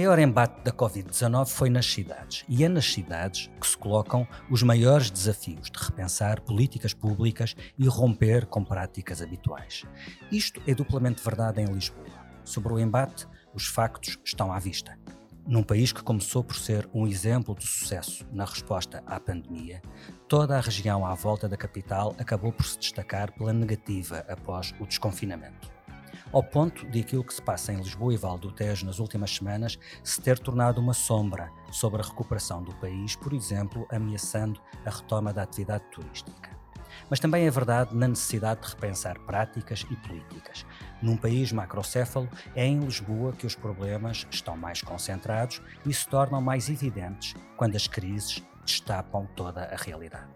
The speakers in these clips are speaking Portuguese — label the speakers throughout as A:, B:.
A: Maior embate da Covid-19 foi nas cidades, e é nas cidades que se colocam os maiores desafios de repensar políticas públicas e romper com práticas habituais. Isto é duplamente verdade em Lisboa. Sobre o embate, os factos estão à vista. Num país que começou por ser um exemplo de sucesso na resposta à pandemia, toda a região à volta da capital acabou por se destacar pela negativa após o desconfinamento ao ponto de aquilo que se passa em Lisboa e Val do Tejo nas últimas semanas se ter tornado uma sombra sobre a recuperação do país, por exemplo, ameaçando a retoma da atividade turística. Mas também é verdade na necessidade de repensar práticas e políticas. Num país macrocéfalo, é em Lisboa que os problemas estão mais concentrados e se tornam mais evidentes quando as crises destapam toda a realidade.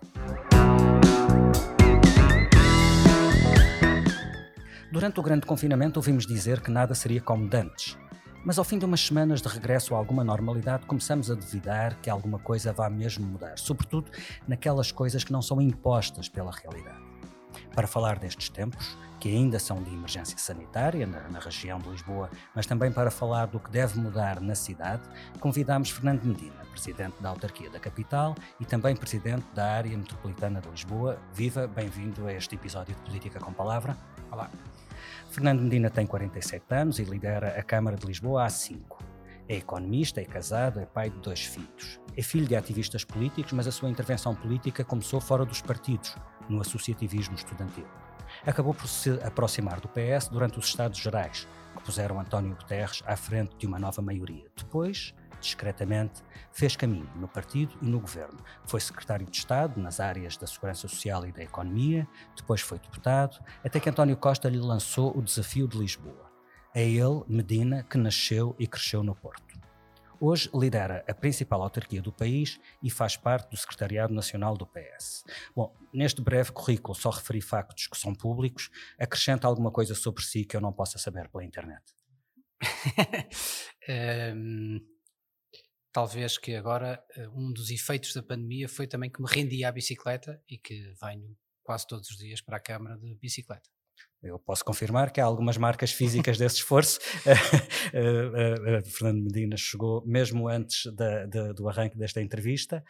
A: Durante o grande confinamento, ouvimos dizer que nada seria como dantes. Mas ao fim de umas semanas de regresso a alguma normalidade, começamos a duvidar que alguma coisa vá mesmo mudar, sobretudo naquelas coisas que não são impostas pela realidade. Para falar destes tempos, que ainda são de emergência sanitária na, na, região de Lisboa, mas também para falar do que deve mudar na cidade, convidamos Fernando Medina, presidente da autarquia da capital e também presidente da área metropolitana de Lisboa. Viva, bem-vindo a este episódio de Política com Palavra.
B: Olá.
A: Fernando Medina tem 47 anos e lidera a Câmara de Lisboa há 5. É economista, é casado, é pai de dois filhos. É filho de ativistas políticos, mas a sua intervenção política começou fora dos partidos, no associativismo estudantil. Acabou por se aproximar do PS durante os Estados Gerais, que puseram António Guterres à frente de uma nova maioria. Depois, discretamente, fez caminho no partido e no governo. Foi secretário de Estado nas áreas da Segurança Social e da Economia, depois foi deputado, até que António Costa lhe lançou o desafio de Lisboa. É ele, Medina, que nasceu e cresceu no Porto. Hoje lidera a principal autarquia do país e faz parte do Secretariado Nacional do PS. Bom, neste breve currículo só referi factos que são públicos. Acrescenta alguma coisa sobre si que eu não possa saber pela internet?
B: um, talvez que agora eh, um dos efeitos da pandemia foi também que me rendi à bicicleta e que venho quase todos os dias para a Câmara de bicicleta.
A: Eu posso confirmar que há algumas marcas físicas desse esforço. Fernando Medina chegou mesmo antes da, da, do arranque desta entrevista,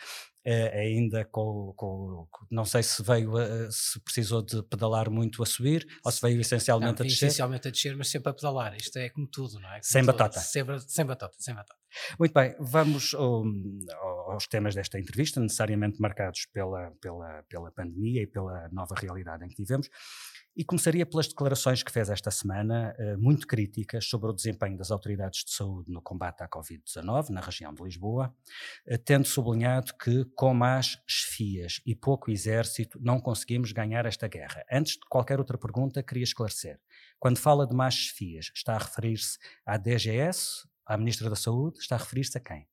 A: ainda com, com, não sei se veio, se precisou de pedalar muito a subir ou se veio essencialmente
B: não,
A: a descer.
B: Essencialmente a descer, mas sempre a pedalar. Isto é como tudo, não é? Como
A: sem
B: tudo.
A: batata.
B: Sempre, sem batata, sem batata.
A: Muito bem, vamos um, aos temas desta entrevista, necessariamente marcados pela, pela, pela pandemia e pela nova realidade em que vivemos. E começaria pelas declarações que fez esta semana, eh, muito críticas sobre o desempenho das autoridades de saúde no combate à Covid-19 na região de Lisboa, eh, tendo sublinhado que, com más chefias e pouco exército, não conseguimos ganhar esta guerra. Antes de qualquer outra pergunta, queria esclarecer. Quando fala de más chefias, está a referir-se à DGS, à Ministra da Saúde, está a referir-se a quem?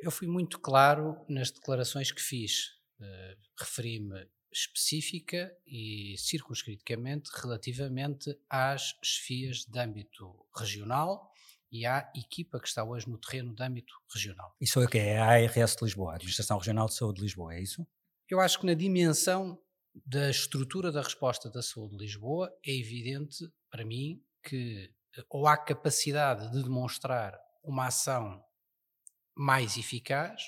B: Eu fui muito claro nas declarações que fiz. Uh, Referi-me específica e circunscriticamente relativamente às chefias de âmbito regional e à equipa que está hoje no terreno de âmbito regional.
A: Isso é o que é a ARS de Lisboa, a Administração Regional de Saúde de Lisboa, é isso?
B: Eu acho que na dimensão da estrutura da resposta da saúde de Lisboa é evidente para mim que ou há capacidade de demonstrar uma ação mais eficaz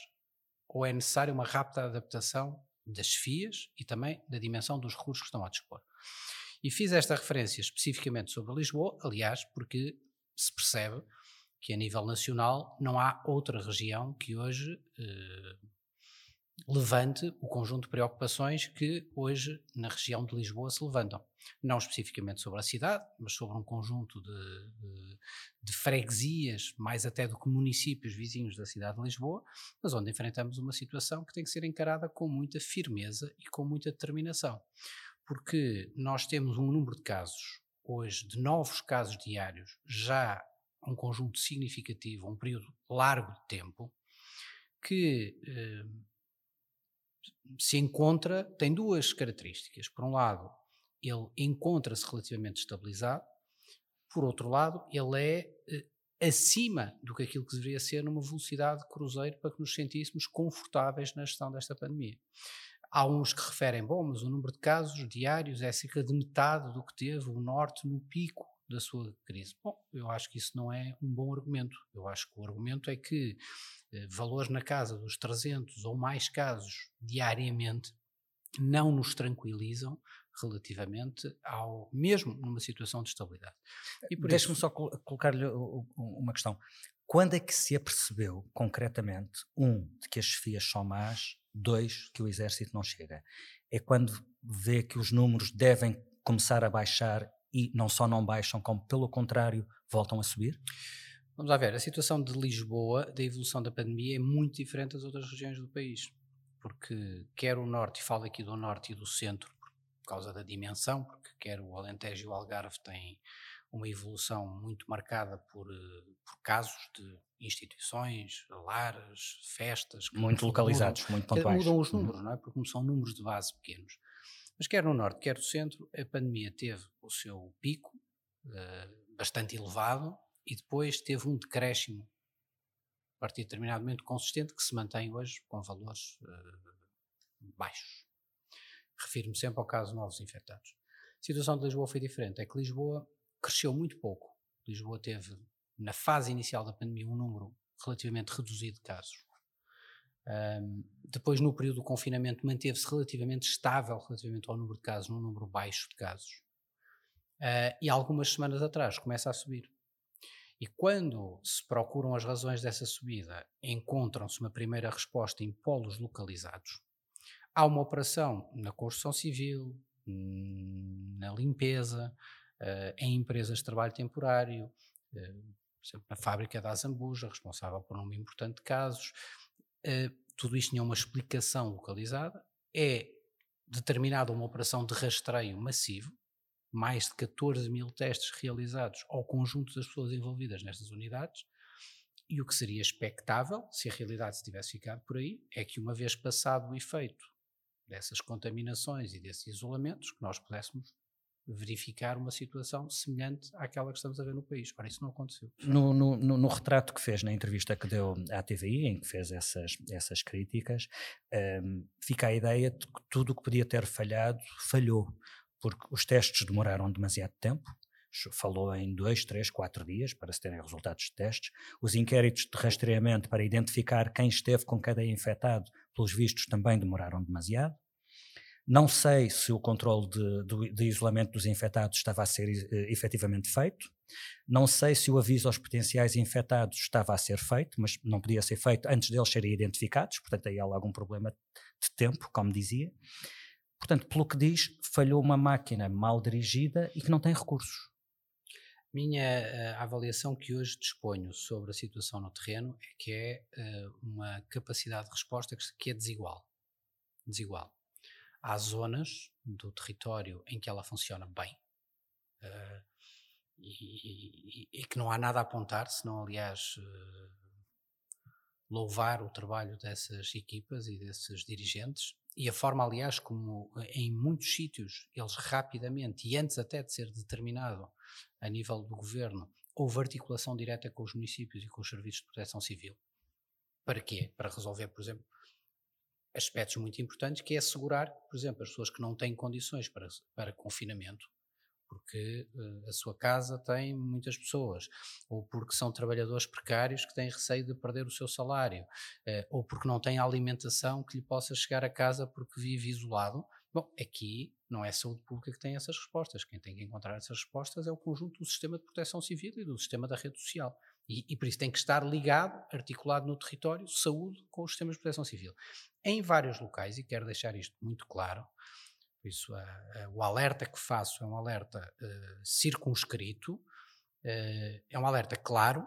B: ou é necessária uma rápida adaptação das FIAs e também da dimensão dos recursos que estão a dispor. E fiz esta referência especificamente sobre Lisboa, aliás, porque se percebe que a nível nacional não há outra região que hoje eh, levante o conjunto de preocupações que hoje na região de Lisboa se levantam. Não especificamente sobre a cidade, mas sobre um conjunto de, de, de, freguesias, mais até do que municípios vizinhos da cidade de Lisboa, mas onde enfrentamos uma situação que tem que ser encarada com muita firmeza e com muita determinação. Porque nós temos um número de casos, hoje, de novos casos diários, já um conjunto significativo, um período largo de tempo, que. Eh, se encontra, tem duas características. Por um lado, ele encontra-se relativamente estabilizado, por outro lado, ele é eh, acima do que aquilo que deveria ser numa velocidade de cruzeiro para que nos sentíssemos confortáveis na gestão desta pandemia. Há uns que referem, bom, mas o número de casos diários é cerca de metade do que teve o Norte no pico da sua crise. Bom, eu acho que isso não é um bom argumento. Eu acho que o argumento é que eh, valores na casa dos 300 ou mais casos diariamente não nos tranquilizam relativamente ao mesmo numa situação de estabilidade.
A: Deixe-me só colocar-lhe uma questão. Quando é que se apercebeu concretamente, um, de que as chefias são más, dois, que o exército não chega? É quando vê que os números devem começar a baixar e não só não baixam, como pelo contrário voltam a subir?
B: Vamos lá ver, a situação de Lisboa, da evolução da pandemia, é muito diferente das outras regiões do país. Porque quer o norte, e falo aqui do norte e do centro, causa da dimensão, porque quer o Alentejo e o Algarve têm uma evolução muito marcada por, eh, por casos de instituições, lares, festas.
A: Muito localizados, mudam, muito pontuais.
B: Mudam os números, não é? Porque são números de base pequenos. Mas quer no norte, quer no centro, a pandemia teve o seu pico uh, bastante elevado e depois teve um decréscimo a partir de determinado momento consistente que se mantém hoje com valores uh, baixos. Refiro-me sempre ao caso de novos infectados. A situação de Lisboa foi diferente, é que Lisboa cresceu muito pouco. Lisboa teve, na fase inicial da pandemia, um número relativamente reduzido de casos. Um, depois, no período do confinamento, manteve-se relativamente estável relativamente ao número de casos, num número baixo de casos. Uh, e algumas semanas atrás começa a subir. E quando se procuram as razões dessa subida, encontram-se uma primeira resposta em polos localizados. Há uma operação na construção civil, na limpeza, uh, em empresas de trabalho temporário, por exemplo, na fábrica da Azambuja, responsável por um número importante de casos, Uh, tudo isto tinha uma explicação localizada. É determinada uma operação de rastreio massivo, mais de 14 mil testes realizados ao conjunto das pessoas envolvidas nestas unidades. E o que seria expectável, se a realidade se tivesse ficado por aí, é que uma vez passado o efeito dessas contaminações e desses isolamentos, que nós pudéssemos verificar uma situação semelhante àquela que estamos a ver no país. Ora, isso não aconteceu.
A: No, no, no, no retrato que fez na entrevista que deu à TVI, em que fez essas, essas críticas, um, fica a ideia de que tudo o que podia ter falhado, falhou, porque os testes demoraram demasiado tempo, falou em dois, três, quatro dias para se terem resultados de testes. Os inquéritos de rastreamento para identificar quem esteve com cada infectado, pelos vistos, também demoraram demasiado. Não sei se o controle de, de, de, isolamento dos infectados estava a ser uh, efetivamente feito. Não sei se o aviso aos potenciais infectados estava a ser feito, mas não podia ser feito antes deles serem identificados, portanto aí há algum problema de tempo, como dizia. Portanto, pelo que diz, falhou uma máquina mal dirigida e que não tem recursos.
B: Minha uh, avaliação que hoje disponho sobre a situação no terreno é que é uh, uma capacidade de resposta que é desigual. Desigual há zonas do território em que ela funciona bem uh, e, e, e, que não há nada a apontar, senão, aliás, louvar o trabalho dessas equipas e desses dirigentes e a forma, aliás, como eh, em muitos sítios eles rapidamente e antes até de ser determinado a nível do governo, houve articulação direta com os municípios e com os serviços de proteção civil. Para quê? Para resolver, por exemplo, aspectos muito importantes, que é assegurar, por exemplo, as pessoas que não têm condições para, para confinamento, porque uh, a sua casa tem muitas pessoas, ou porque são trabalhadores precários que têm receio de perder o seu salário, uh, ou porque não têm alimentação que lhe possa chegar a casa porque vive isolado. Bom, aqui não é a saúde pública que tem essas respostas. Quem tem que encontrar essas respostas é o conjunto do sistema de proteção civil e do sistema da rede social. E, e, por isso tem que estar ligado, articulado no território, saúde com os sistemas de proteção civil. Em vários locais, e quero deixar isto muito claro, por isso a, a, o alerta que faço é um alerta uh, circunscrito, uh, é um alerta claro,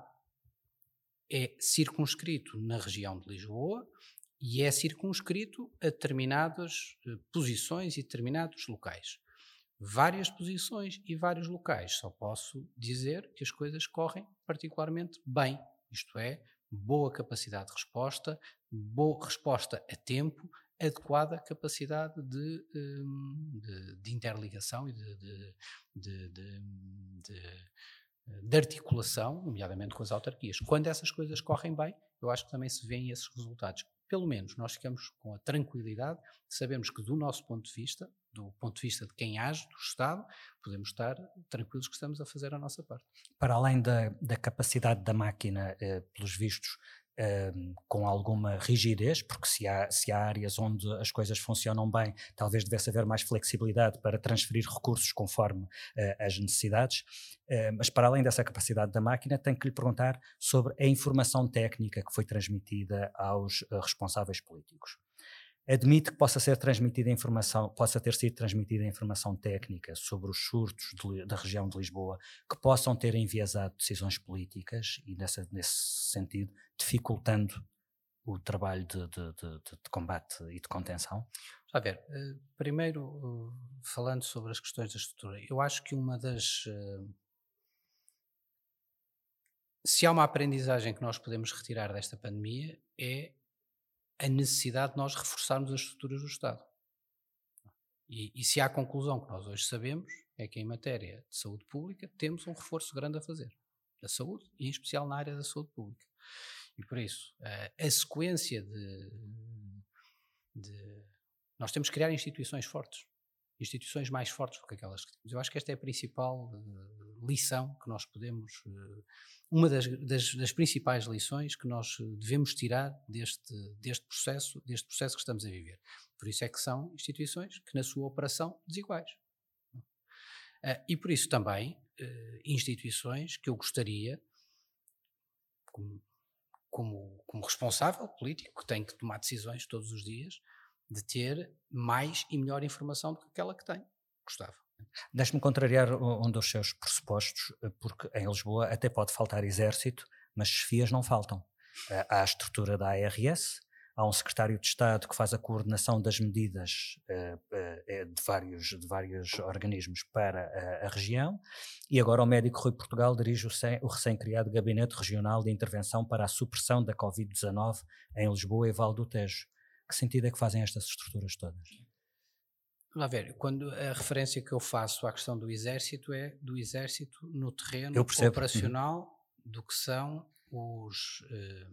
B: é circunscrito na região de Lisboa e é circunscrito a determinadas uh, posições e determinados locais várias posições e vários locais. Só posso dizer que as coisas correm particularmente bem, isto é, boa capacidade de resposta, boa resposta a tempo, adequada capacidade de, hum, de, de interligação e de, de, articulação, nomeadamente com as autarquias. Quando essas coisas correm bem, eu acho que também se vêem esses resultados. Pelo menos nós ficamos com a tranquilidade de sabermos que, do nosso ponto de vista, do ponto de vista de quem age, do Estado, podemos estar tranquilos que estamos a fazer a nossa parte.
A: Para além da, da capacidade da máquina, eh, pelos vistos, um, com alguma rigidez, porque se há, se há áreas onde as coisas funcionam bem, talvez devesse haver mais flexibilidade para transferir recursos conforme uh, as necessidades. Uh, mas para além dessa capacidade da máquina, tenho que lhe perguntar sobre a informação técnica que foi transmitida aos uh, responsáveis políticos admite que possa ser transmitida informação, possa ter sido transmitida informação técnica sobre os surtos de, da região de Lisboa que possam ter enviesado decisões políticas e nessa, nesse sentido dificultando o trabalho de, de, de combate e de contenção?
B: A ver, eh, primeiro falando sobre as questões da estrutura, eu acho que uma das eh, se há uma aprendizagem que nós podemos retirar desta pandemia é a necessidade de nós reforçarmos as estruturas do Estado. E, e, se há a conclusão que nós hoje sabemos, é que em matéria de saúde pública temos um reforço grande a fazer. Da saúde, e em especial na área da saúde pública. E por isso, a, a sequência de, de. Nós temos que criar instituições fortes instituições mais fortes do que aquelas que temos. Eu acho que esta é a principal uh, lição que nós podemos, uh, uma das, das, das, principais lições que nós devemos tirar deste, deste processo, deste processo que estamos a viver. Por isso é que são instituições que na sua operação desiguais. Uh, e por isso também instituições que eu gostaria, como, como, como responsável político, que tem que tomar decisões todos os dias, de ter mais e melhor informação do que aquela que tem. Gostava.
A: Deixe-me contrariar um dos seus pressupostos, eh, porque em Lisboa até pode faltar exército, mas chefias não faltam. Eh, há a estrutura da ARS, há um secretário de Estado que faz a coordenação das medidas uh, de, vários, de vários organismos para a, a região, e agora o médico Rui Portugal dirige o, o recém-criado Gabinete Regional de Intervenção para a Supressão da Covid-19 em Lisboa e Val do Tejo. Que sentido é que fazem estas estruturas todas?
B: Vamos ver, quando a referência que eu faço à questão do exército é do exército no terreno uhum. operacional uhum. do que são os eh,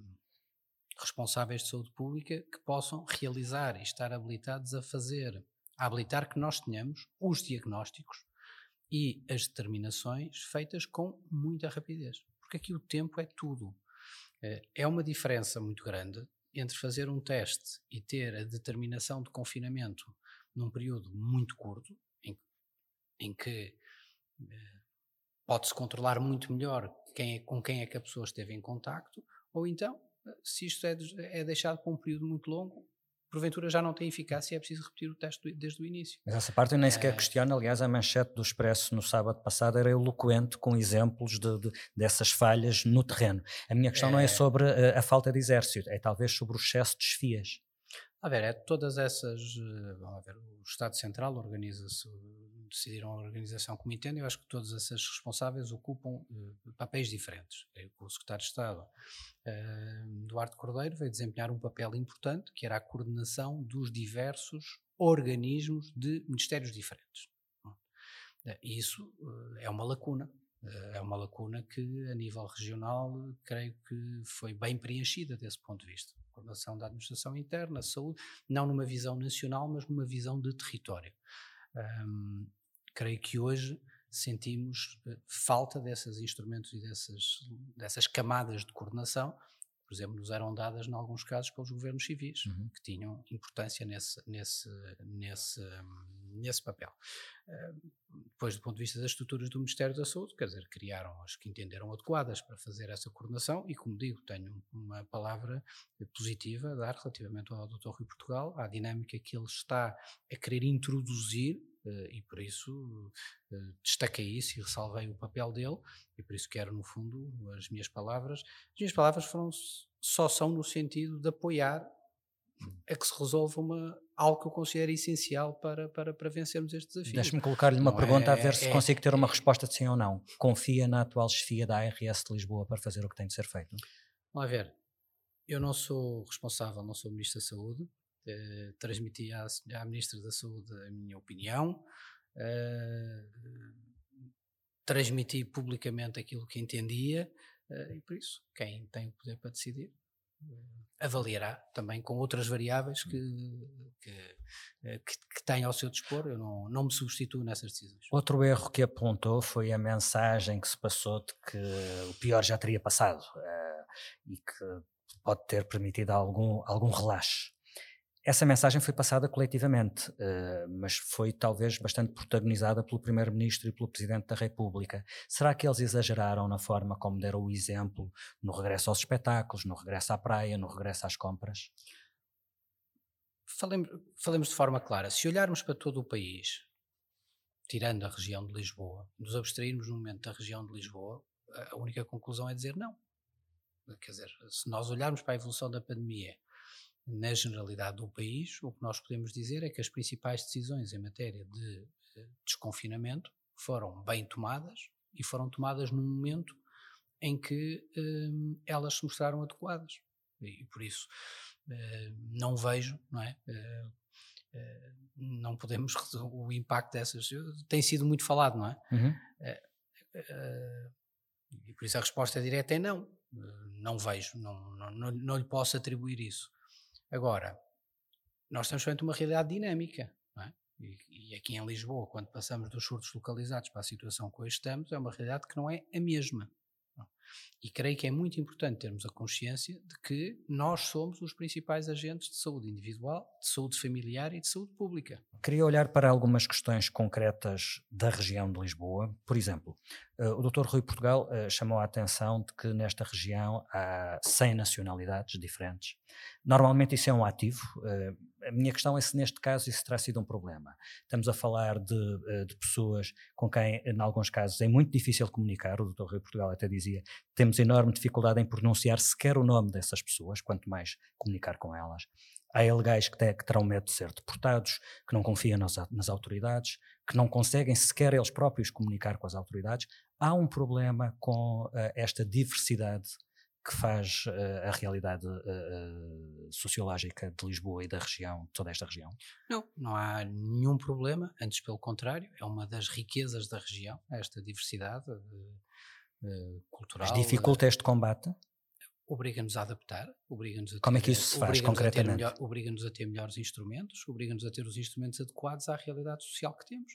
B: responsáveis de saúde pública que possam realizar e estar habilitados a fazer, a habilitar que nós tenhamos os diagnósticos e as determinações feitas com muita rapidez. Porque aqui o tempo é tudo. Eh, é uma diferença muito grande entre fazer um teste e ter a determinação de confinamento num período muito curto, em, em que eh, pode-se controlar muito melhor quem é, com quem é que a pessoa esteve em contacto, ou então, eh, se isto é, é deixado por um período muito longo, porventura já não tem eficácia e é preciso repetir o teste desde o início.
A: Mas essa parte eu nem sequer é... questiono, aliás a manchete do Expresso no sábado passado era eloquente com exemplos de, de dessas falhas no terreno. A minha questão é... não é sobre a, eh, a, falta de exército, é talvez sobre o excesso de desfias.
B: A ver, é todas essas, eh, vamos ver, o Estado Central organiza-se decidiram a organização como entendem, eu acho que todas essas responsáveis ocupam uh, papéis diferentes. O secretário de Estado, uh, Duarte Cordeiro, veio desempenhar um papel importante, que era a coordenação dos diversos organismos de ministérios diferentes. Uh, isso é uma lacuna. É uma lacuna que, a nível regional, creio que foi bem preenchida desse ponto de vista. Coordenação da administração interna, saúde, não numa visão nacional, mas numa visão de território. Um, creio que hoje sentimos eh, falta desses instrumentos e dessas, dessas camadas de coordenação, por exemplo, nos eram dadas, em alguns casos, pelos governos civis, uhum. que tinham importância nesse, nesse, nesse, nesse papel. Depois, do ponto de vista das estruturas do Ministério da Saúde, quer dizer, criaram as que entenderam adequadas para fazer essa coordenação e, como digo, tenho uma palavra positiva a dar relativamente ao Dr. Rui Portugal, à dinâmica que ele está a querer introduzir e por isso uh, destaquei isso e ressalvei o papel dele e por isso quero no fundo as minhas palavras as minhas palavras foram só são no sentido de apoiar a que se resolva uma, algo que eu considero essencial para, para, para vencermos este desafio.
A: Deixe-me colocar-lhe uma não pergunta é, a ver se é, consigo ter uma resposta de sim ou não. Confia na atual chefia da ARS de Lisboa para fazer o que tem de ser feito?
B: Vamos ver. Eu não sou responsável, não sou Ministro da Saúde, eh, transmiti à, à Ministra da Saúde a minha opinião, eh, transmiti publicamente aquilo que entendia, eh, e por isso, quem tem o poder para decidir avaliará também com outras variáveis que, que, que, que tem ao seu dispor. Eu não, não me substituo nessas decisões.
A: Outro erro que apontou foi a mensagem que se passou de que o pior já teria passado uh, e que pode ter permitido algum, algum relaxe. Essa mensagem foi passada coletivamente, uh, mas foi talvez bastante protagonizada pelo Primeiro-Ministro e pelo Presidente da República. Será que eles exageraram na forma como deram o exemplo no regresso aos espetáculos, no regresso à praia, no regresso às compras?
B: Falemos, falemos de forma clara. Se olharmos para todo o país, tirando a região de Lisboa, nos abstrairmos no momento da região de Lisboa, a única conclusão é dizer não. Quer dizer, se nós olharmos para a evolução da pandemia na generalidade do país, o que nós podemos dizer é que as principais decisões em matéria de eh, desconfinamento foram bem tomadas e foram tomadas num momento em que um, elas se mostraram adequadas. E, por isso uh, não vejo, não é? Uh, não podemos. O impacto dessas. tem sido muito falado, não é? Uhum. e por isso a resposta direta é não. não vejo, não, não, não, não lhe posso atribuir isso. Agora, nós estamos frente a uma realidade dinâmica. É? E, e, aqui em Lisboa, quando passamos dos surtos localizados para a situação que hoje estamos, é uma realidade que não é a mesma. E creio que é muito importante termos a consciência de que nós somos os principais agentes de saúde individual, de saúde familiar e de saúde pública.
A: Queria olhar para algumas questões concretas da região de Lisboa. Por exemplo, eh, o Dr. Rui Portugal eh, chamou a atenção de que nesta região há 100 nacionalidades diferentes. Normalmente isso é um ativo. Eh, a minha questão é se neste caso isso terá sido um problema. Estamos a falar de, de pessoas com quem, em alguns casos, é muito difícil comunicar. O Dr. Rui Portugal até dizia temos enorme dificuldade em pronunciar sequer o nome dessas pessoas, quanto mais comunicar com elas. Há ilegais que, que terão medo de ser deportados, que não confiam nas, nas autoridades, que não conseguem sequer eles próprios comunicar com as autoridades. Há um problema com uh, esta diversidade que faz uh, a realidade uh, sociológica de Lisboa e da região, toda esta região?
B: Não, não há nenhum problema, antes pelo contrário, é uma das riquezas da região, esta diversidade cultural.
A: Mas dificulta este combate?
B: obriga-nos a adaptar, obriga-nos a
A: Como é que isso se faz concretamente?
B: Obriga-nos a ter melhores instrumentos, obriga-nos a ter os instrumentos adequados à realidade social que temos.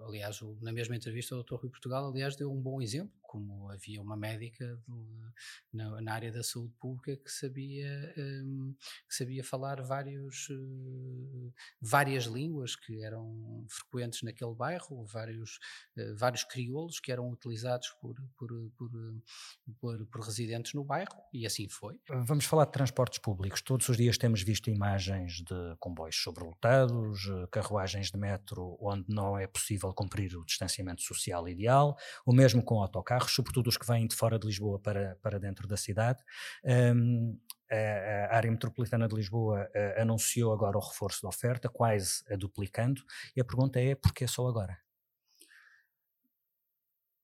B: Aliás, na mesma entrevista, o Dr. Rui Portugal, aliás, deu um bom exemplo, como havia uma médica de, na, na, área da saúde pública que sabia, um, que sabia falar vários, uh, várias línguas que eram frequentes naquele bairro, vários, uh, vários crioulos que eram utilizados por, por, por, por, por residentes no bairro, e assim foi.
A: Vamos falar de transportes públicos. Todos os dias temos visto imagens de comboios sobrelotados, carruagens de metro onde não é possível cumprir o distanciamento social ideal, o mesmo com autocarros carros, sobretudo os que vêm de fora de Lisboa para, para dentro da cidade. Um, a, área metropolitana de Lisboa uh, anunciou agora o reforço da oferta, quase a duplicando, e a pergunta é porquê só agora?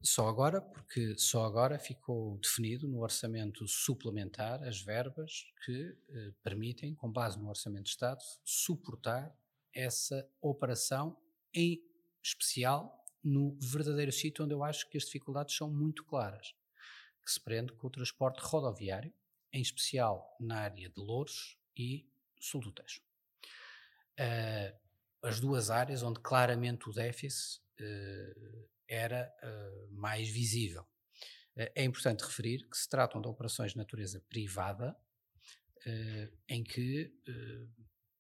B: Só agora, porque só agora ficou definido no orçamento suplementar as verbas que eh, permitem, com base no orçamento de Estado, suportar essa operação, em especial no verdadeiro sítio onde eu acho que as dificuldades são muito claras, que se prende com o transporte rodoviário, em especial na área de Louros e sul do Tejo. Uh, as duas áreas onde claramente o déficit uh, era uh, mais visível. é importante referir que se tratam de operações de natureza privada, em que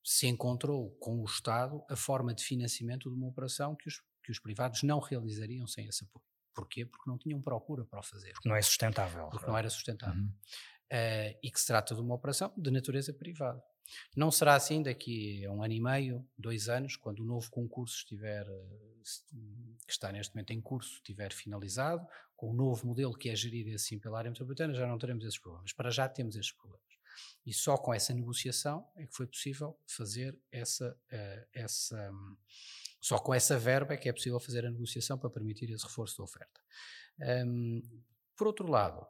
B: se encontrou com o Estado a forma de financiamento de uma operação que os que os privados não realizariam sem esse apoio. Porquê? Porque não tinham procura para o fazer.
A: Porque não é sustentável.
B: Porque não era sustentável. Uhum. Uh, e que se trata de uma operação de natureza privada. Não será assim daqui a um ano e meio, dois anos, quando o novo concurso estiver, eh, que está neste momento em curso, estiver finalizado, com o novo modelo que é gerido assim pela área metropolitana, já não teremos esses problemas. Para já temos esses problemas. E só com essa negociação é que foi possível fazer essa, uh, essa um, só com essa verba é que é possível fazer a negociação para permitir esse reforço da oferta. Um, por outro lado,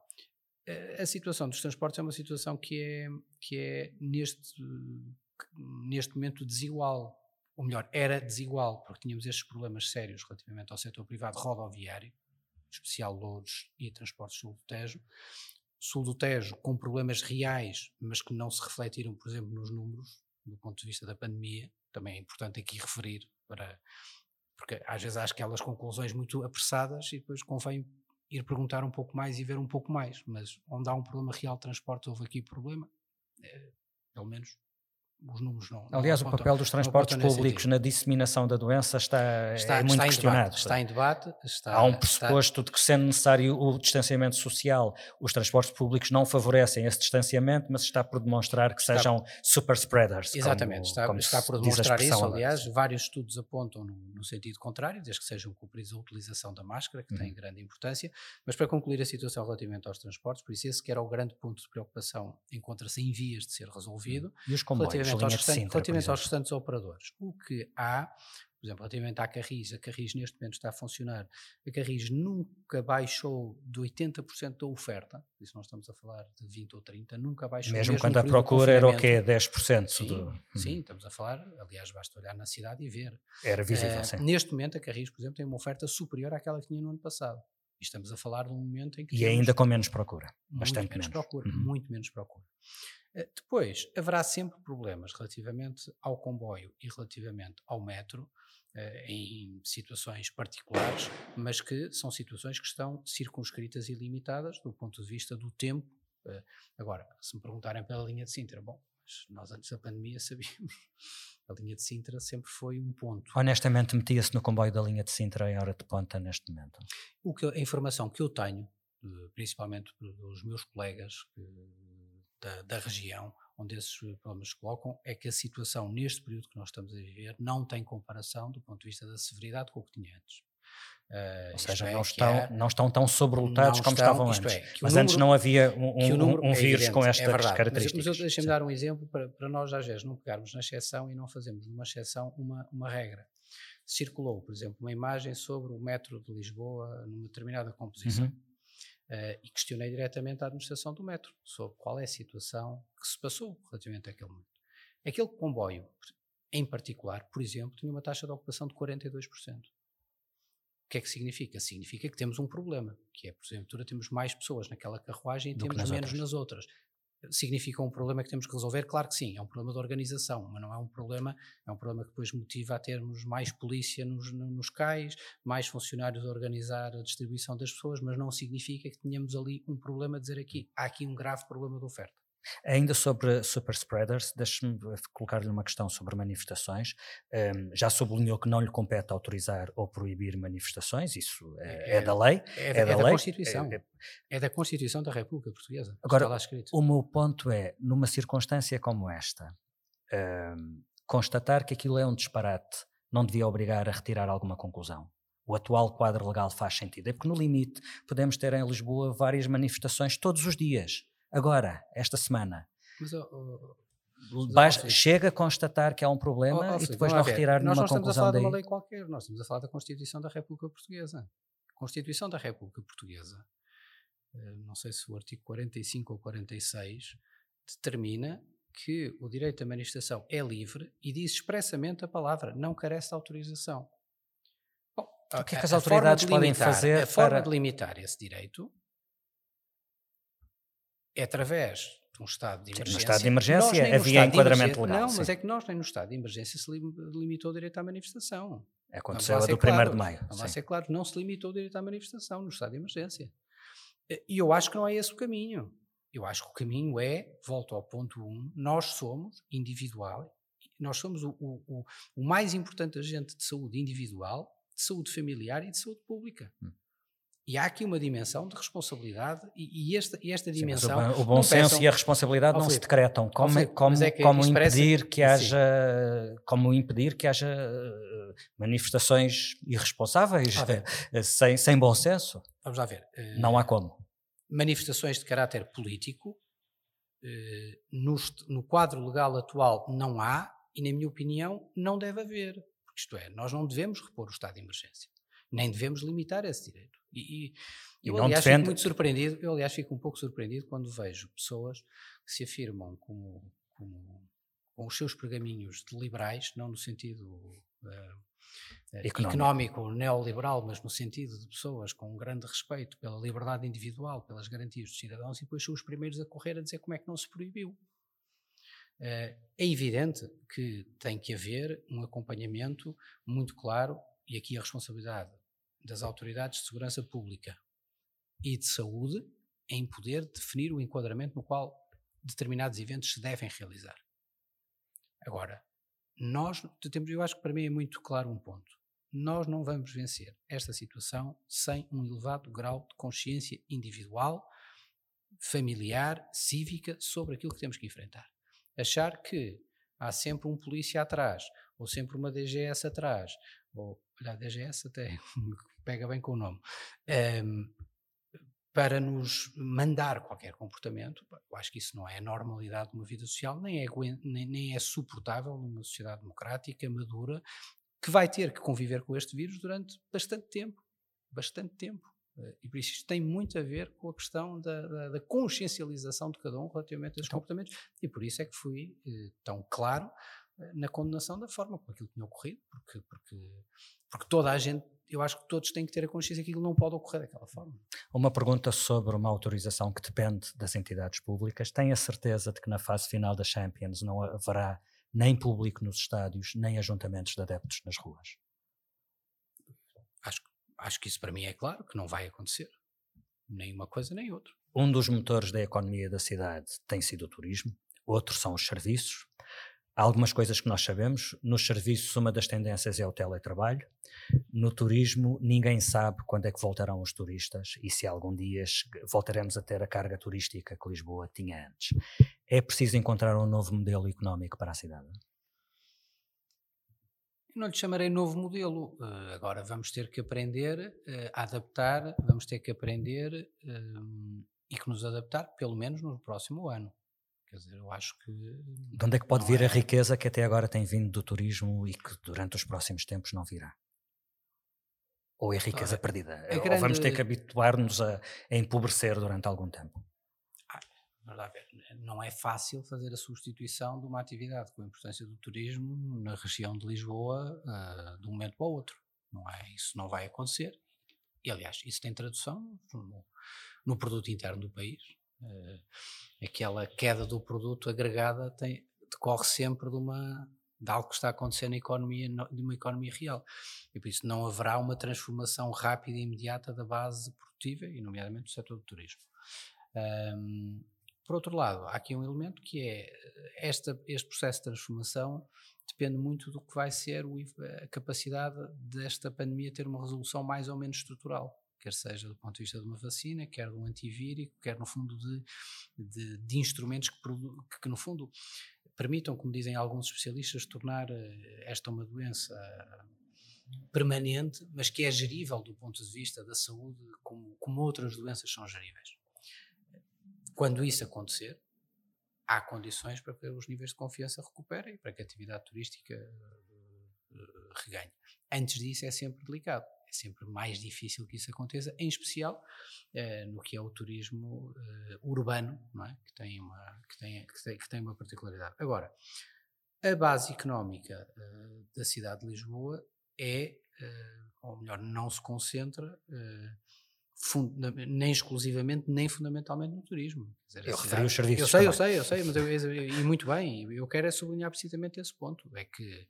B: a situação dos transportes é uma situação que é, que é neste, neste momento desigual. Ou melhor, era desigual, porque tínhamos estes problemas sérios relativamente ao setor privado rodoviário, especial Louros e transportes sul do Tejo, sul do Tejo com problemas reais, mas que não se refletiram, por exemplo, nos números, do ponto de vista da pandemia, também é importante aqui referir para porque às vezes há aquelas conclusões muito apressadas e depois convém ir perguntar um pouco mais e ver um pouco mais, mas onde há um problema real de transporte houve aqui problema, é, pelo menos os números não.
A: Aliás,
B: não
A: o papel dos transportes públicos na disseminação da doença está, está é muito está questionado.
B: Debate, está em debate. Está,
A: Há um pressuposto de que, sendo necessário o distanciamento social, os transportes públicos não favorecem esse distanciamento, mas está por demonstrar que sejam super spreaders.
B: Exatamente,
A: como,
B: está,
A: como
B: está por demonstrar isso. Aliás, vários estudos apontam no, no, sentido contrário, desde que sejam cumpridos a utilização da máscara, que uhum. tem grande importância. Mas para concluir a situação relativamente aos transportes, por isso esse que era o grande ponto de preocupação, encontra-se em vias de ser resolvido.
A: E os comboios, relativamente aos, restantes,
B: relativamente aos restantes operadores. O que há, por exemplo, relativamente à Carris, a Carris neste momento está a funcionar, a Carris nunca baixou de 80% da oferta, isso não estamos a falar de 20 ou 30, nunca baixou.
A: Mesmo, mesmo quando a procura era o quê? 10%?
B: Sim,
A: do...
B: sim, estamos a falar, aliás, basta olhar na cidade e ver.
A: Era visível, uh, sim.
B: Neste momento a Carris, por exemplo, tem uma oferta superior àquela que tinha no ano passado. E estamos a falar de um momento em que.
A: E ainda com menos procura. Bastante
B: menos.
A: menos.
B: procura, uhum. Muito menos procura. Eh, depois, haverá sempre problemas relativamente ao comboio e relativamente ao metro, eh, em situações particulares, mas que são situações que estão circunscritas e limitadas do ponto de vista do tempo. Eh, agora, se me perguntarem pela linha de Sintra, bom, nós antes da pandemia sabíamos, a linha de Sintra sempre foi um ponto.
A: Honestamente, metia-se no comboio da linha de Sintra em hora de ponta neste momento?
B: O que, a informação que eu tenho, principalmente dos meus colegas que da, da, região onde esses problemas se colocam, é que a situação neste período que nós estamos a viver não tem comparação do ponto de vista da severidade com o que tinha antes.
A: Uh, Ou seja, é não, estão, há, não estão tão sobrelotados como estão, estavam antes. É, mas número, antes não havia um, um, um é vírus com é estas é verdade, características.
B: Mas, mas deixem-me dar um exemplo para, para nós, às vezes, não pegarmos na exceção e não fazermos numa exceção uma, uma regra. Circulou, por exemplo, uma imagem sobre o metro de Lisboa numa determinada composição. Uhum Uh, e questionei diretamente a administração do metro sobre qual é a situação que se passou relativamente àquele momento. Aquele comboio, em particular, por exemplo, tinha uma taxa de ocupação de 42%. O que é que significa? Significa que temos um problema, que é, por exemplo, temos mais pessoas naquela carruagem e temos menos outras. nas outras significa um problema que temos que resolver? Claro que sim, é um problema de organização, mas não é um problema, é um problema que depois motiva a termos mais polícia nos, nos cais, mais funcionários a organizar a distribuição das pessoas, mas não significa que tenhamos ali um problema de dizer aqui, há aqui um grave problema de oferta.
A: Ainda sobre super spreaders, deixe-me colocar-lhe uma questão sobre manifestações. Um, já sublinhou que não lhe compete autorizar ou proibir manifestações, isso é, é, é da lei.
B: É, é, é da, da, lei, Constituição. É, é, da Constituição da República Portuguesa.
A: Agora, o meu ponto é, numa circunstância como esta, um, constatar que aquilo é um disparate não devia obrigar a retirar alguma conclusão o atual quadro legal faz sentido. É porque, no limite, podemos ter em Lisboa várias manifestações todos os dias. Agora, esta semana. Mas, oh, oh, chega a constatar que há um problema e depois não retirar numa conclusão daí. Nós não estamos a falar
B: daí. de uma lei qualquer, nós estamos a falar da Constituição da República Portuguesa. Constituição da República Portuguesa, eh, não sei se o artigo 45 ou 46, determina que o direito à manifestação é livre e diz expressamente a palavra, não carece de autorização.
A: Bom, o que é que as autoridades podem limitar, fazer?
B: A forma de limitar esse direito é através de um estado de emergência.
A: no estado de emergência havia enquadramento legal.
B: Não, sim. mas é que nós nem no estado de emergência se limitou o direito à manifestação.
A: Aconteceu a do 1 claro, de maio.
B: Vamos ser claro, não se limitou o direito à manifestação no estado de emergência. E eu acho que não é esse o caminho. Eu acho que o caminho é, volto ao ponto 1, um, nós somos individual, nós somos o, o, o, mais importante agente de saúde individual, de saúde familiar e de saúde pública. Hum. E há aqui uma dimensão de responsabilidade e, e esta, e esta dimensão.
A: Sim, o, bom senso e a responsabilidade não se decretam. Como, Filipe, como, é que como impedir que haja, sim. como impedir que haja eh, manifestações irresponsáveis, eh, sem, sem bom senso?
B: Vamos lá ver.
A: Uh, não há como.
B: Manifestações de caráter político, uh, no, no quadro legal atual não há e, na minha opinião, não deve haver. Isto é, nós não devemos repor o estado de emergência, nem devemos limitar esse direito. E, e eu, aliás, defende... fico muito surpreendido, eu, aliás, fico um pouco surpreendido quando vejo pessoas que se afirmam como, como com os seus pergaminhos de liberais, não no sentido económico. económico, neoliberal, mas no sentido de pessoas com um grande respeito pela liberdade individual, pelas garantias dos cidadãos, e depois são os primeiros a correr a dizer como é que não se proibiu. É evidente que tem que haver um acompanhamento muito claro, e aqui a responsabilidade das autoridades de segurança pública e de saúde em poder definir o enquadramento no qual determinados eventos se devem realizar. Agora, nós temos, eu acho que para mim é muito claro um ponto. Nós não vamos vencer esta situação sem um elevado grau de consciência individual, familiar, cívica sobre aquilo que temos que enfrentar. Achar que há sempre um polícia atrás, ou sempre uma DGS atrás, ou, olha, a DGS até pega bem com o nome, um, para nos mandar qualquer comportamento, eu acho que isso não é a normalidade de uma vida social, nem é, nem, nem é suportável numa sociedade democrática, madura, que vai ter que conviver com este vírus durante bastante tempo, bastante tempo. Eh, e por isso isto tem muito a ver com a questão da, da, da consciencialização de cada um relativamente a esses então, comportamentos. E por isso é que fui eh, tão claro na condenação da forma como aquilo tinha ocorrido, porque, porque, porque toda a gente eu acho que todos têm que ter a consciência que aquilo não pode ocorrer daquela forma.
A: Uma pergunta sobre uma autorização que depende das entidades públicas. Tem a certeza de que na fase final da Champions não haverá nem público nos estádios, nem ajuntamentos de adeptos nas ruas?
B: Acho, acho que isso para mim é claro, que não vai acontecer. Nem uma coisa nem outra.
A: Um dos motores da economia da cidade tem sido o turismo, outros são os serviços. Há algumas coisas que nós sabemos. Nos serviços, uma das tendências é o teletrabalho. No turismo, ninguém sabe quando é que voltarão os turistas e se algum dia voltaremos a ter a carga turística que Lisboa tinha antes. É preciso encontrar um novo modelo económico para a cidade?
B: Não lhe chamarei novo modelo. Uh, agora vamos ter que aprender uh, a adaptar, vamos ter que aprender uh, e que nos adaptar, pelo menos no próximo ano. Quer dizer, eu acho que.
A: De onde é que pode vir é... a riqueza que até agora tem vindo do turismo e que durante os próximos tempos não virá? Ou é riqueza perdida? grande... Ou vamos ter que habituar-nos a, a, empobrecer durante algum tempo?
B: Ah, não é fácil fazer a substituição de uma atividade com a importância do turismo na região de Lisboa uh, de um momento para o outro. Não é, isso não vai acontecer. E, aliás, isso tem tradução no, no produto interno do país. Uh, aquela queda do produto agregada tem, decorre sempre de uma de algo que está acontecendo na economia, de uma economia real. E por isso não haverá uma transformação rápida e imediata da base produtiva, e nomeadamente do setor do turismo. Um, por outro lado, há aqui um elemento que é esta, este processo de transformação depende muito do que vai ser o, a capacidade desta pandemia ter uma resolução mais ou menos estrutural quer seja do ponto de vista de uma vacina, quer de um antivírico, quer no fundo de, de, de instrumentos que, que, que, no fundo permitam, como dizem alguns especialistas, tornar eh, esta uma doença permanente, mas que é gerível do ponto de vista da saúde, como, como outras doenças são geríveis. Quando isso acontecer, há condições para que os níveis de confiança recuperem, para que a atividade turística uh, reganhe. Antes disso é sempre delicado sempre mais difícil que isso aconteça, em especial uh, no que é o turismo uh, urbano, é? que, tem uma, que, tem, que, tem, que tem uma particularidade. Agora, a base económica uh, da cidade de Lisboa é, ou melhor, não se concentra nem exclusivamente, nem fundamentalmente no turismo.
A: Dizer, eu referi os serviços.
B: Eu sei, também. eu sei, eu sei, mas eu, e muito bem, eu quero é sublinhar precisamente esse ponto, é que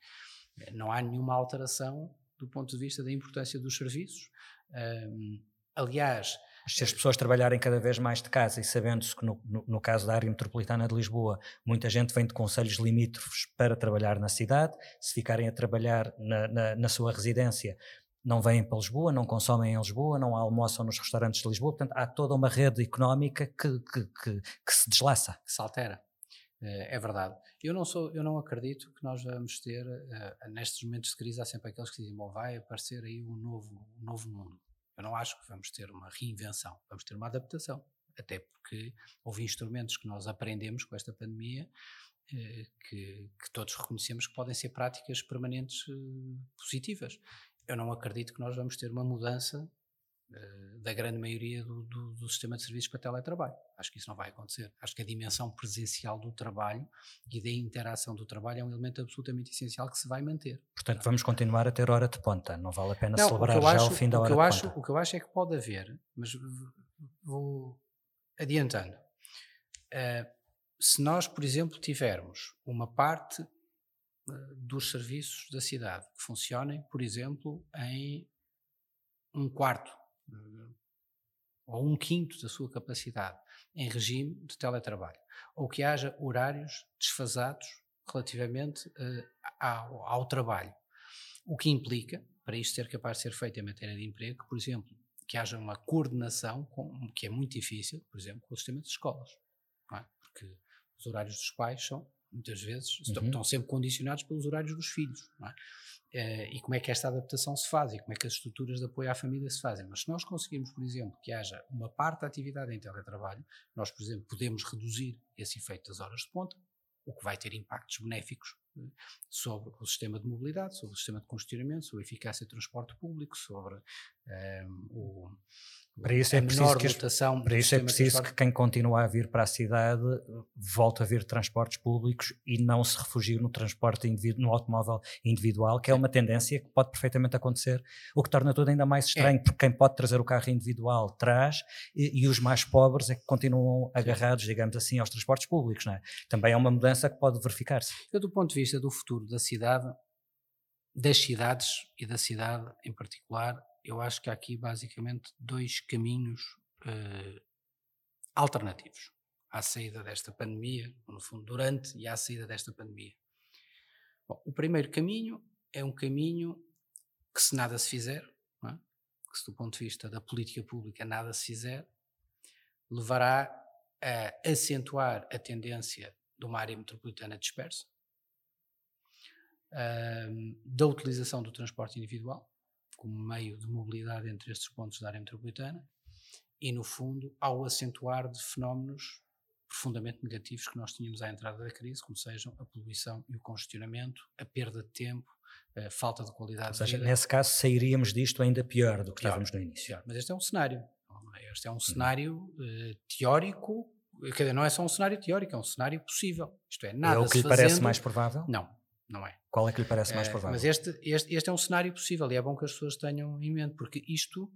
B: não há nenhuma alteração do ponto de vista da importância dos serviços. Um, aliás,
A: se as pessoas trabalharem cada vez mais de casa e sabendo-se que no, no, no, caso da área metropolitana de Lisboa, muita gente vem de conselhos limítrofes para trabalhar na cidade, se ficarem a trabalhar na, na, na, sua residência, não vêm para Lisboa, não consomem em Lisboa, não almoçam nos restaurantes de Lisboa, portanto há toda uma rede económica que, que, que, que se deslaça.
B: Que se altera. Eh, é verdade. Eu não sou, eu não acredito que nós vamos ter, uh, nestes momentos de crise, há sempre aqueles que dizem, bom, vai aparecer aí um novo, um novo mundo. Eu não acho que vamos ter uma reinvenção, vamos ter uma adaptação. Até porque houve instrumentos que nós aprendemos com esta pandemia uh, que, que, todos reconhecemos que podem ser práticas permanentes positivas. Eu não acredito que nós vamos ter uma mudança da grande maioria do, do, do, sistema de serviços para teletrabalho. Acho que isso não vai acontecer. Acho que a dimensão presencial do trabalho e da interação do trabalho é um elemento absolutamente essencial que se vai manter.
A: Portanto, vamos continuar a ter hora de ponta. Não vale a pena não, celebrar já acho, o fim da hora
B: de
A: acho,
B: ponta. O que eu acho é que pode haver, mas vou adiantando. Uh, se nós, por exemplo, tivermos uma parte uh, dos serviços da cidade que funcionem, por exemplo, em um quarto ou um quinto da sua capacidade em regime de teletrabalho, ou que haja horários desfasados relativamente ao, ao trabalho, o que implica, para isto ser capaz de ser feito em matéria de emprego, por exemplo, que haja uma coordenação, com, que é muito difícil, por exemplo, com o sistema de escolas. É? Porque os horários dos pais são, muitas vezes, uhum. estão sempre condicionados pelos horários dos filhos. É? E como é que esta adaptação se faz e como é que as estruturas de apoio à família se fazem. Mas se nós conseguirmos, por exemplo, que haja uma parte da atividade em teletrabalho, nós, por exemplo, podemos reduzir esse efeito das horas de ponta, o que vai ter impactos benéficos sobre o sistema de mobilidade, sobre o sistema de congestionamento, sobre a eficácia do transporte público, sobre um, ehm, o,
A: para isso é preciso, que, para isso é preciso que quem continua a vir para a cidade volte a vir transportes públicos e não se refugie no transporte no automóvel individual, que é uma tendência que pode perfeitamente acontecer, o que torna tudo ainda mais estranho, é. porque quem pode trazer o carro individual traz e, e os mais pobres é que continuam agarrados, digamos assim, aos transportes públicos. É? Também é uma mudança que pode verificar-se.
B: Do ponto de vista do futuro da cidade, das cidades e da cidade em particular, eu acho que há aqui basicamente dois caminhos uh, alternativos à saída desta pandemia, no fundo, durante e à saída desta pandemia. Bom, o primeiro caminho é um caminho que, se nada se fizer, é? que, se do ponto de vista da política pública nada se fizer, levará a acentuar a tendência de uma área metropolitana dispersa, uh, da utilização do transporte individual, como meio de mobilidade entre estes pontos da área metropolitana e, no fundo, ao acentuar de fenómenos profundamente negativos que nós tínhamos à entrada da crise, como sejam a poluição e o congestionamento, a perda de tempo, a falta de qualidade Ou
A: seja, nesse caso sairíamos disto ainda pior do que pior, estávamos no início.
B: Pior. Mas este é um cenário. Este é um hum. cenário uh, teórico, quer dizer, não é só um cenário teórico, é um cenário possível. Isto é, nada
A: É o que lhe
B: fazendo,
A: parece mais provável?
B: Não, não é.
A: Qual é que lhe parece mais eh, provável?
B: mas este, este, este é um cenário possível e é bom que as pessoas tenham em mente, porque isto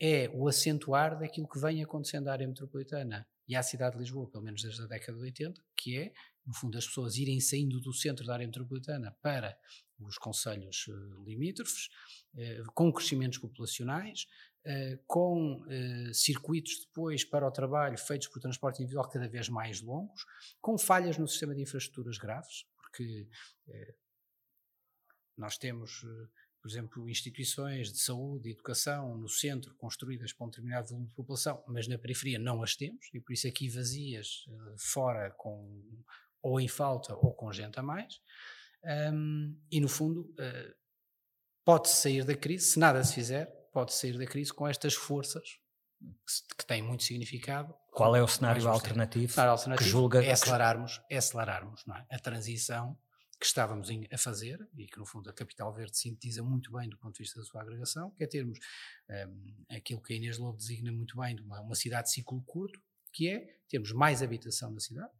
B: é o acentuar daquilo que vem acontecendo à área metropolitana e à cidade de Lisboa, pelo menos desde a década de 80, que é, no fundo, as pessoas irem saindo do centro da área metropolitana para os conselhos uh, limítrofes, uh, com crescimentos populacionais, uh, com circuitos depois para o trabalho feitos por transporte individual cada vez mais longos, com falhas no sistema de infraestruturas graves, porque nós temos, eh, por exemplo, instituições de saúde e educação no centro construídas para um determinado volume de população, mas na periferia não as temos, e por isso aqui vazias eh, fora com ou em falta ou com gente a mais. E no fundo, pode-se sair da crise, se nada se fizer, pode sair da crise com estas forças que têm muito significado.
A: Qual é o cenário alternativo, cenário alternativo que julga
B: é acelerarmos, é acelerarmos é? a transição que estávamos a fazer e que no fundo a Capital Verde sintetiza muito bem do ponto de vista da sua agregação, que é termos um, aquilo que a Inês Lobo designa muito bem de uma, uma cidade de ciclo curto, que é termos mais habitação na cidade,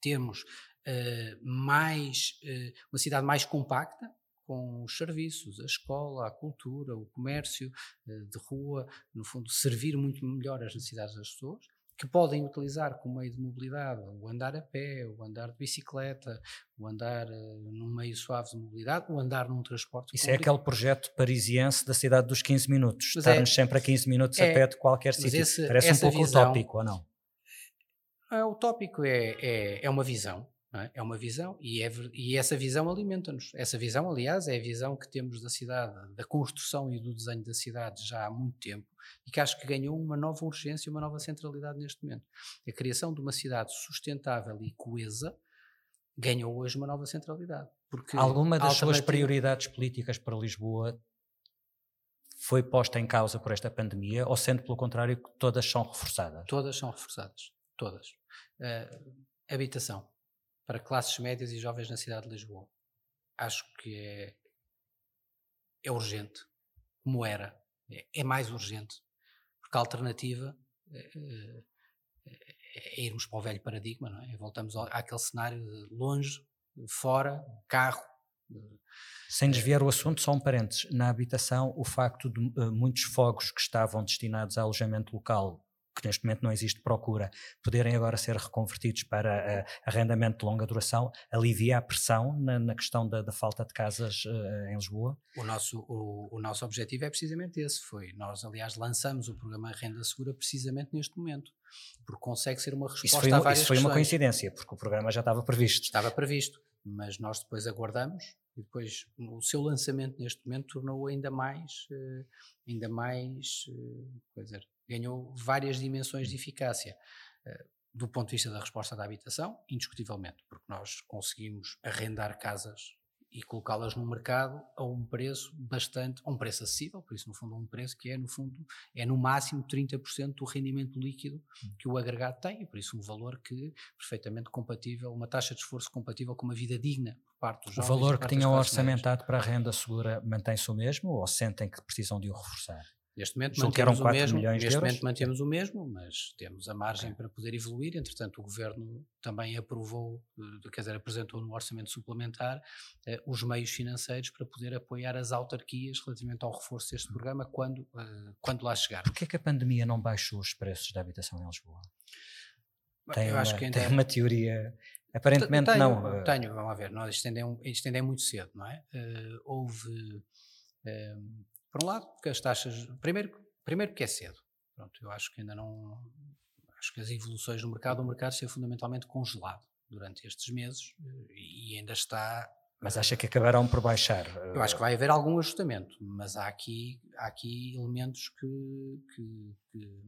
B: termos uh, mais, uh, uma cidade mais compacta, com os serviços, a escola, a cultura, o comércio uh, de rua, no fundo, servir muito melhor as necessidades das pessoas que podem utilizar como meio de mobilidade o andar a pé, o andar de bicicleta, o andar uh, num meio suave de mobilidade, o andar num transporte
A: Isso é público. é aquele projeto parisiense da cidade dos 15 minutos, mas estarmos é, sempre a 15 minutos é, a pé de qualquer sítio. Esse, Parece um pouco visão, utópico, ou não?
B: É, utópico é, é, é uma visão, é? é? uma visão e, é, e essa visão alimenta-nos. Essa visão, aliás, é a visão que temos da cidade, da construção e do desenho da cidade já há muito tempo e que acho que ganhou uma nova urgência, uma nova centralidade neste momento. A criação de uma cidade sustentável e coesa ganhou hoje uma nova centralidade.
A: Porque Alguma das suas prioridades políticas para Lisboa foi posta em causa por esta pandemia ou sendo pelo contrário que todas são reforçadas?
B: Todas são reforçadas, todas. Uh, habitação para classes médias e jovens na cidade de Lisboa. Acho que é, é urgente, como era é, é mais urgente, porque a alternativa é, é, irmos para o velho paradigma, não é? Voltamos ao, àquele cenário de longe, fora, carro.
A: Sem desviar o assunto, só um parênteses. Na habitação, o facto de uh, muitos fogos que estavam destinados a alojamento local que neste momento não existe procura, poderem agora ser reconvertidos para uh, arrendamento de longa duração, alivia a pressão na, na questão da, da, falta de casas uh, em Lisboa?
B: O nosso, o, o, nosso objetivo é precisamente esse, foi, nós aliás lançamos o programa Renda Segura precisamente neste momento, porque consegue ser uma resposta
A: isso foi,
B: a várias
A: Isso foi
B: questões.
A: uma coincidência, porque o programa já estava previsto.
B: Estava previsto, mas nós depois aguardamos e depois o seu lançamento neste momento tornou ainda mais, uh, ainda mais, dizer, ganhou várias dimensões de eficácia. Eh, do ponto de vista da resposta da habitação, indiscutivelmente, porque nós conseguimos arrendar casas e colocá-las no mercado a um preço bastante, a um preço acessível, por isso no fundo um preço que é no fundo, é no máximo 30% do rendimento líquido que o agregado tem e por isso um valor que perfeitamente compatível, uma taxa de esforço compatível com uma vida digna por parte dos
A: jovens. O valor que tinham orçamentado para a renda segura mantém-se o mesmo ou sentem que precisam de o reforçar?
B: Neste momento mantemos o mesmo, neste momento mantemos o mesmo, mas temos a margem okay. para poder evoluir. Entretanto, o Governo também aprovou, eh, quer dizer, apresentou no orçamento suplementar eh, os meios financeiros para poder apoiar as autarquias relativamente ao reforço deste programa quando, eh, quando lá chegar.
A: Porquê que a pandemia não baixou os preços da habitação em Lisboa? Tem,
B: Eu
A: uma,
B: acho que ainda
A: tem uma teoria Aparentemente
B: tenho,
A: não.
B: Tenho, vamos ver, nós isto ainda é, isto ainda é muito cedo, não é? Uh, houve, uh, por um lado, porque as taxas. Primeiro, primeiro porque é cedo. Pronto, eu acho que ainda não. Acho que as evoluções no mercado, o mercado ser fundamentalmente congelado durante estes meses eh, e ainda está.
A: Mas acha que acabarão por baixar?
B: Eu acho que vai haver algum ajustamento, mas há aqui, há aqui elementos que, que, que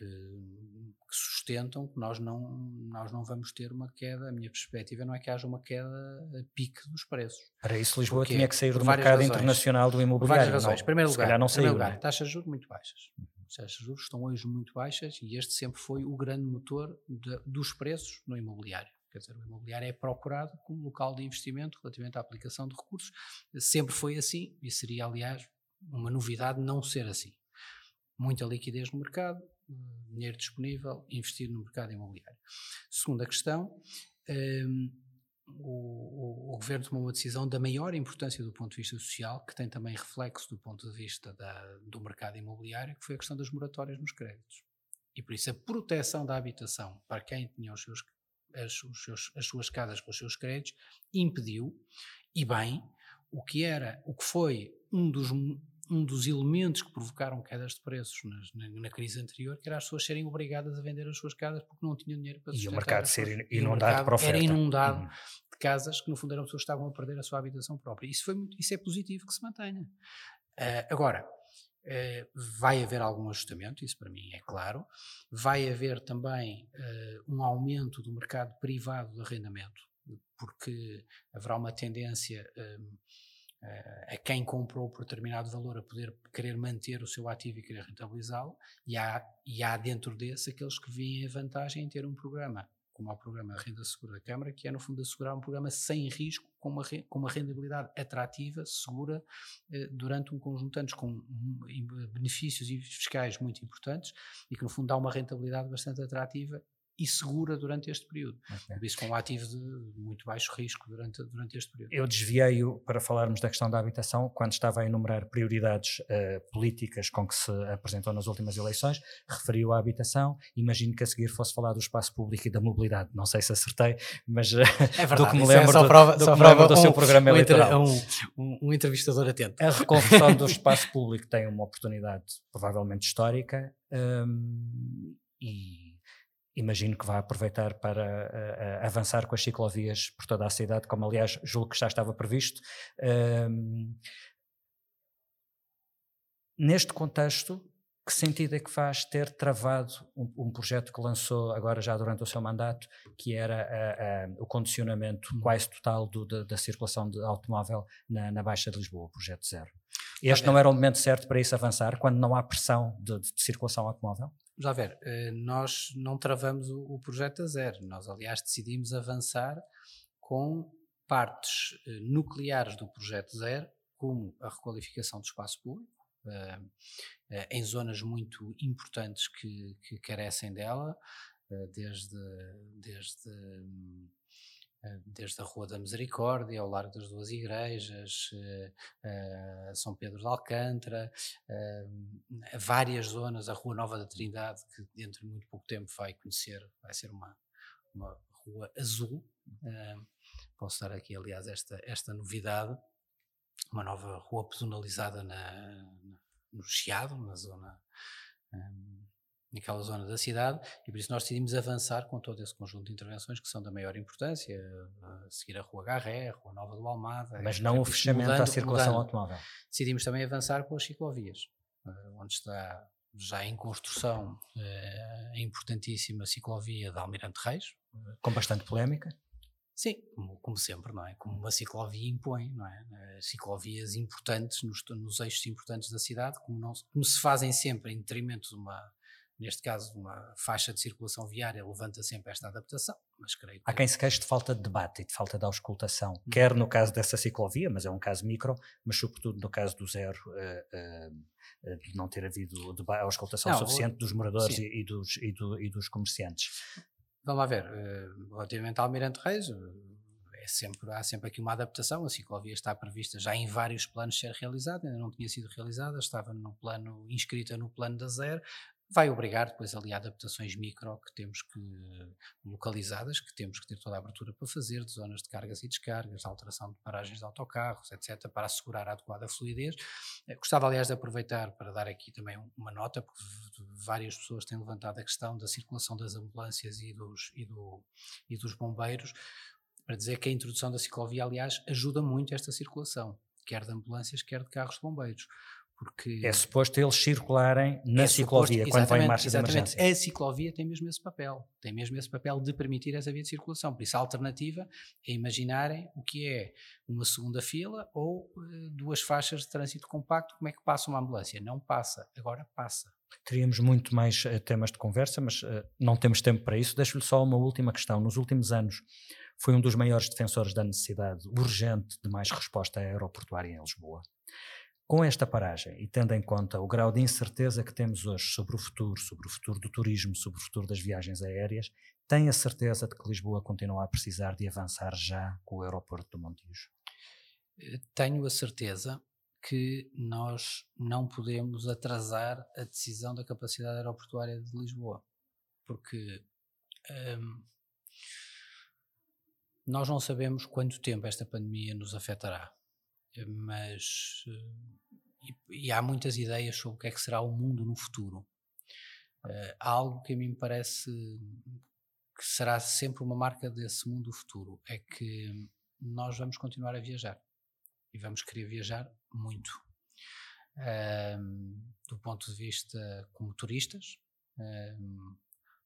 B: que, que, sustentam que nós não, nós não vamos ter uma queda. A minha perspectiva não é que haja uma queda a pique dos preços.
A: Para isso, Lisboa Porque, tinha que sair do mercado razões, internacional do imobiliário.
B: Várias razões.
A: Não,
B: primeiro lugar,
A: não saiu,
B: lugar,
A: não é?
B: taxas de juros muito baixas. As taxas de juros estão hoje muito baixas e este sempre foi o grande motor de, dos preços no imobiliário. Quer dizer, o imobiliário é procurado como local de investimento relativamente à aplicação de recursos. Sempre foi assim e seria, aliás, uma novidade não ser assim. Muita liquidez no mercado, dinheiro disponível, investir no mercado imobiliário. Segunda questão, um, o, o, o, governo tomou uma decisão da maior importância do ponto de vista social, que tem também reflexo do ponto de vista da, do mercado imobiliário, que foi a questão das moratórias nos créditos. E por isso a proteção da habitação para quem tinha os seus, as, os seus, as suas casas com os seus créditos impediu, e bem, o que era, o que foi um dos um dos elementos que provocaram quedas de preços na, na, na, crise anterior, que era as pessoas serem obrigadas a vender as suas casas porque não tinham dinheiro para
A: sustentar. E o mercado ser inundado para oferta.
B: Era inundado uhum. de casas que no fundo eram pessoas que estavam a perder a sua habitação própria. Isso, foi muito, isso é positivo que se mantenha. Uh, agora, uh, vai haver algum ajustamento, isso para mim é claro. Vai haver também uh, um aumento do mercado privado de arrendamento, porque haverá uma tendência a quem comprou por determinado valor a poder querer manter o seu ativo e querer rentabilizá-lo, e há, e há dentro desse aqueles que veem a vantagem em ter um programa, como o programa Renda Segura da Câmara, que é no fundo assegurar um programa sem risco, com uma, com uma rendabilidade atrativa, segura, eh, durante um conjunto de anos, com benefícios fiscais muito importantes, e que no fundo dá uma rentabilidade bastante atrativa e segura durante este período. Okay. Por isso, com um ativo de muito baixo risco durante, durante este período.
A: Eu desviei-o para falarmos da questão da habitação, quando estava a enumerar prioridades uh, políticas com que se apresentou nas últimas eleições, referiu à habitação, imagino que a seguir fosse falar do espaço público e da mobilidade, não sei se acertei, mas uh,
B: é verdade,
A: do que me
B: é
A: lembro,
B: é do, prova,
A: do, do seu programa
B: um,
A: eleitoral.
B: Um, um, um, entrevistador atento.
A: A reconversão do espaço público tem uma oportunidade provavelmente histórica um, e imagino que vai aproveitar para uh, avançar com as ciclovias por toda a cidade, como aliás julgo que já estava previsto. Uh, neste contexto, que sentido é que faz ter travado um, um, projeto que lançou agora já durante o seu mandato, que era o condicionamento hum. quase total do, da, da, circulação de automóvel na, na, Baixa de Lisboa, o projeto zero? Este não era o momento certo para isso avançar, quando não há pressão de, de circulação automóvel?
B: Já ver, eh, nós não travamos o, projeto a zero, nós aliás decidimos avançar com partes eh, nucleares do projeto zero, como a requalificação do espaço público, em zonas muito importantes que, que carecem dela, desde, desde desde a Rua da Misericórdia, ao Largo das Duas Igrejas, São Pedro de Alcântara, várias zonas, a Rua Nova da Trindade, que dentro de muito pouco tempo vai conhecer, vai ser uma, uma rua azul. Posso dar aqui, aliás, esta, esta novidade, uma nova rua pedonalizada na, no Chiado, na zona naquela zona da cidade, e por isso nós decidimos avançar com todo esse conjunto de intervenções que são da maior importância, a seguir a Rua Garré, a Rua Nova do Almada.
A: Mas não o fechamento mudando, à circulação mudando. automóvel.
B: Decidimos também avançar com as ciclovias, eh, onde está já em construção eh, a importantíssima ciclovia de Almirante Reis.
A: Com bastante polémica.
B: Sim, como, como, sempre, não é? Como uma ciclovia impõe, não é? Eh, ciclovias importantes nos, nos eixos importantes da cidade, como, não, como se fazem sempre em detrimento de uma, neste caso uma faixa de circulação viária levanta sempre esta adaptação, mas creio que...
A: Há quem se queixe de falta de debate e de falta de auscultação, hum. quer no caso dessa ciclovia, mas é um caso micro, mas sobretudo no caso do zero, uh, uh, de não ter havido auscultação não, suficiente dos moradores e, e, dos, e, do, e, dos comerciantes.
B: Vamos lá ver, uh, relativamente ao Almirante Reis, é sempre, há sempre aqui uma adaptação, a ciclovia está prevista já em vários planos ser realizada, ainda não tinha sido realizada, estava no plano, inscrita no plano da zero, vai obrigar depois ali adaptações micro que temos que, localizadas, que temos que ter toda a abertura para fazer, de zonas de cargas e descargas, alteração de paragens de autocarros, etc., para assegurar a adequada fluidez. Eh, gostava, aliás, de aproveitar para dar aqui também uma nota, porque várias pessoas têm levantado a questão da circulação das ambulâncias e dos, e do, e dos bombeiros, para dizer que a introdução da ciclovia, aliás, ajuda muito esta circulação, quer de ambulâncias, quer de carros de bombeiros porque
A: é suposto eles circularem na é ciclovia suposto, quando vão em marcha de emergência.
B: A ciclovia tem mesmo esse papel, tem mesmo esse papel de permitir essa via de circulação. Por isso, a alternativa é imaginarem o que é uma segunda fila ou uh, duas faixas de trânsito compacto. Como é que passa uma ambulância? Não passa, agora passa.
A: Teríamos muito mais uh, temas de conversa, mas uh, não temos tempo para isso. Deixo-lhe só uma última questão. Nos últimos anos, foi um dos maiores defensores da necessidade urgente de mais resposta aeroportuária em Lisboa. Com esta paragem e tendo em conta o grau de incerteza que temos hoje sobre o futuro, sobre o futuro do turismo, sobre o futuro das viagens aéreas, tem a certeza de que Lisboa continua a precisar de avançar já com o aeroporto do Montijo?
B: Eh, tenho a certeza que nós não podemos atrasar a decisão da capacidade aeroportuária de Lisboa, porque hum, nós não sabemos quanto tempo esta pandemia nos afetará mas eh, e, e, há muitas ideias sobre o que é que será o mundo no futuro. Uh, algo que a mim me parece que será sempre uma marca desse mundo futuro é que nós vamos continuar a viajar e vamos querer viajar muito. Do ponto de vista como turistas,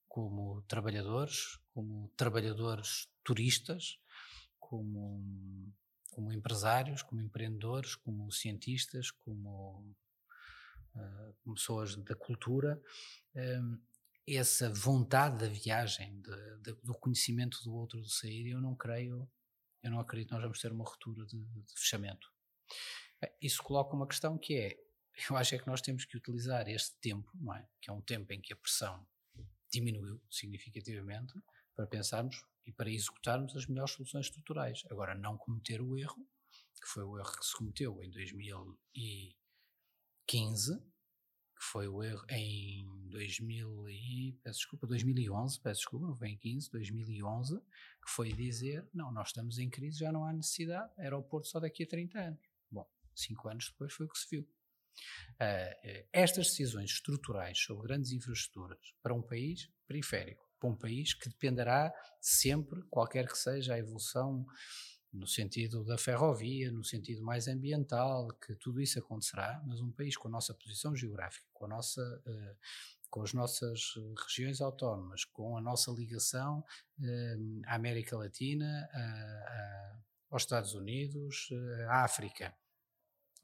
B: como trabalhadores, como trabalhadores turistas, como como empresários, como empreendedores, como cientistas, como, uh, como pessoas da cultura, um, essa vontade da viagem, de, de, do conhecimento do outro, de sair, eu não creio, eu não acredito que nós vamos ter uma ruptura de, de fechamento. Isso coloca uma questão que é, eu acho é que nós temos que utilizar este tempo, não é? que é um tempo em que a pressão diminuiu significativamente, para pensarmos e para executarmos as melhores soluções estruturais. Agora, não cometer o erro, que foi o erro que se cometeu em 2015, que foi o erro em 2000 e, peço desculpa, 2011, peço desculpa, não foi em 15, 2011, que foi dizer, não, nós estamos em crise, já não há necessidade, aeroporto só daqui a 30 anos. Bom, cinco anos depois foi o que se viu. Uh, estas decisões estruturais sobre grandes infraestruturas para um país periférico, para um país que dependerá sempre, qualquer que seja a evolução no sentido da ferrovia, no sentido mais ambiental, que tudo isso acontecerá, mas um país com a nossa posição geográfica, com a nossa uh, com as nossas regiões autónomas, com a nossa ligação uh, à América Latina, uh, aos Estados Unidos, à África,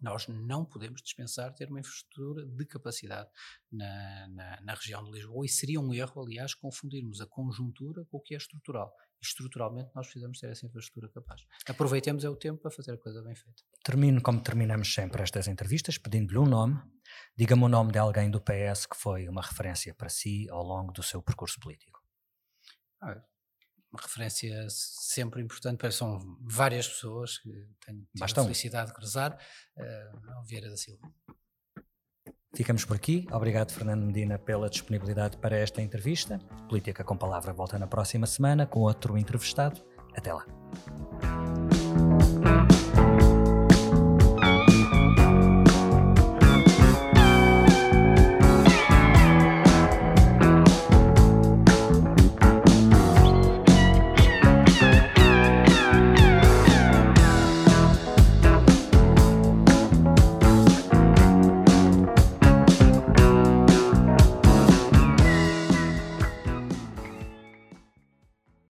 B: Nós não podemos dispensar ter uma infraestrutura de capacidade na, na, na, região de Lisboa e seria um erro, aliás, confundirmos a conjuntura com o que é estrutural. Estruturalmente nós precisamos ter essa infraestrutura capaz. Aproveitemos é o tempo para fazer a coisa bem feita.
A: Termino como terminamos sempre estas entrevistas, pedindo-lhe um nome. Diga-me o nome de alguém do PS que foi uma referência para si ao longo do seu percurso político.
B: Ah, uma referência sempre importante, são várias pessoas que tenho, a felicidade de cruzar, uh, Vieira da Silva.
A: Ficamos por aqui. Obrigado, Fernando Medina, pela disponibilidade para esta entrevista. Política com Palavra volta na próxima semana com outro entrevistado. Até lá.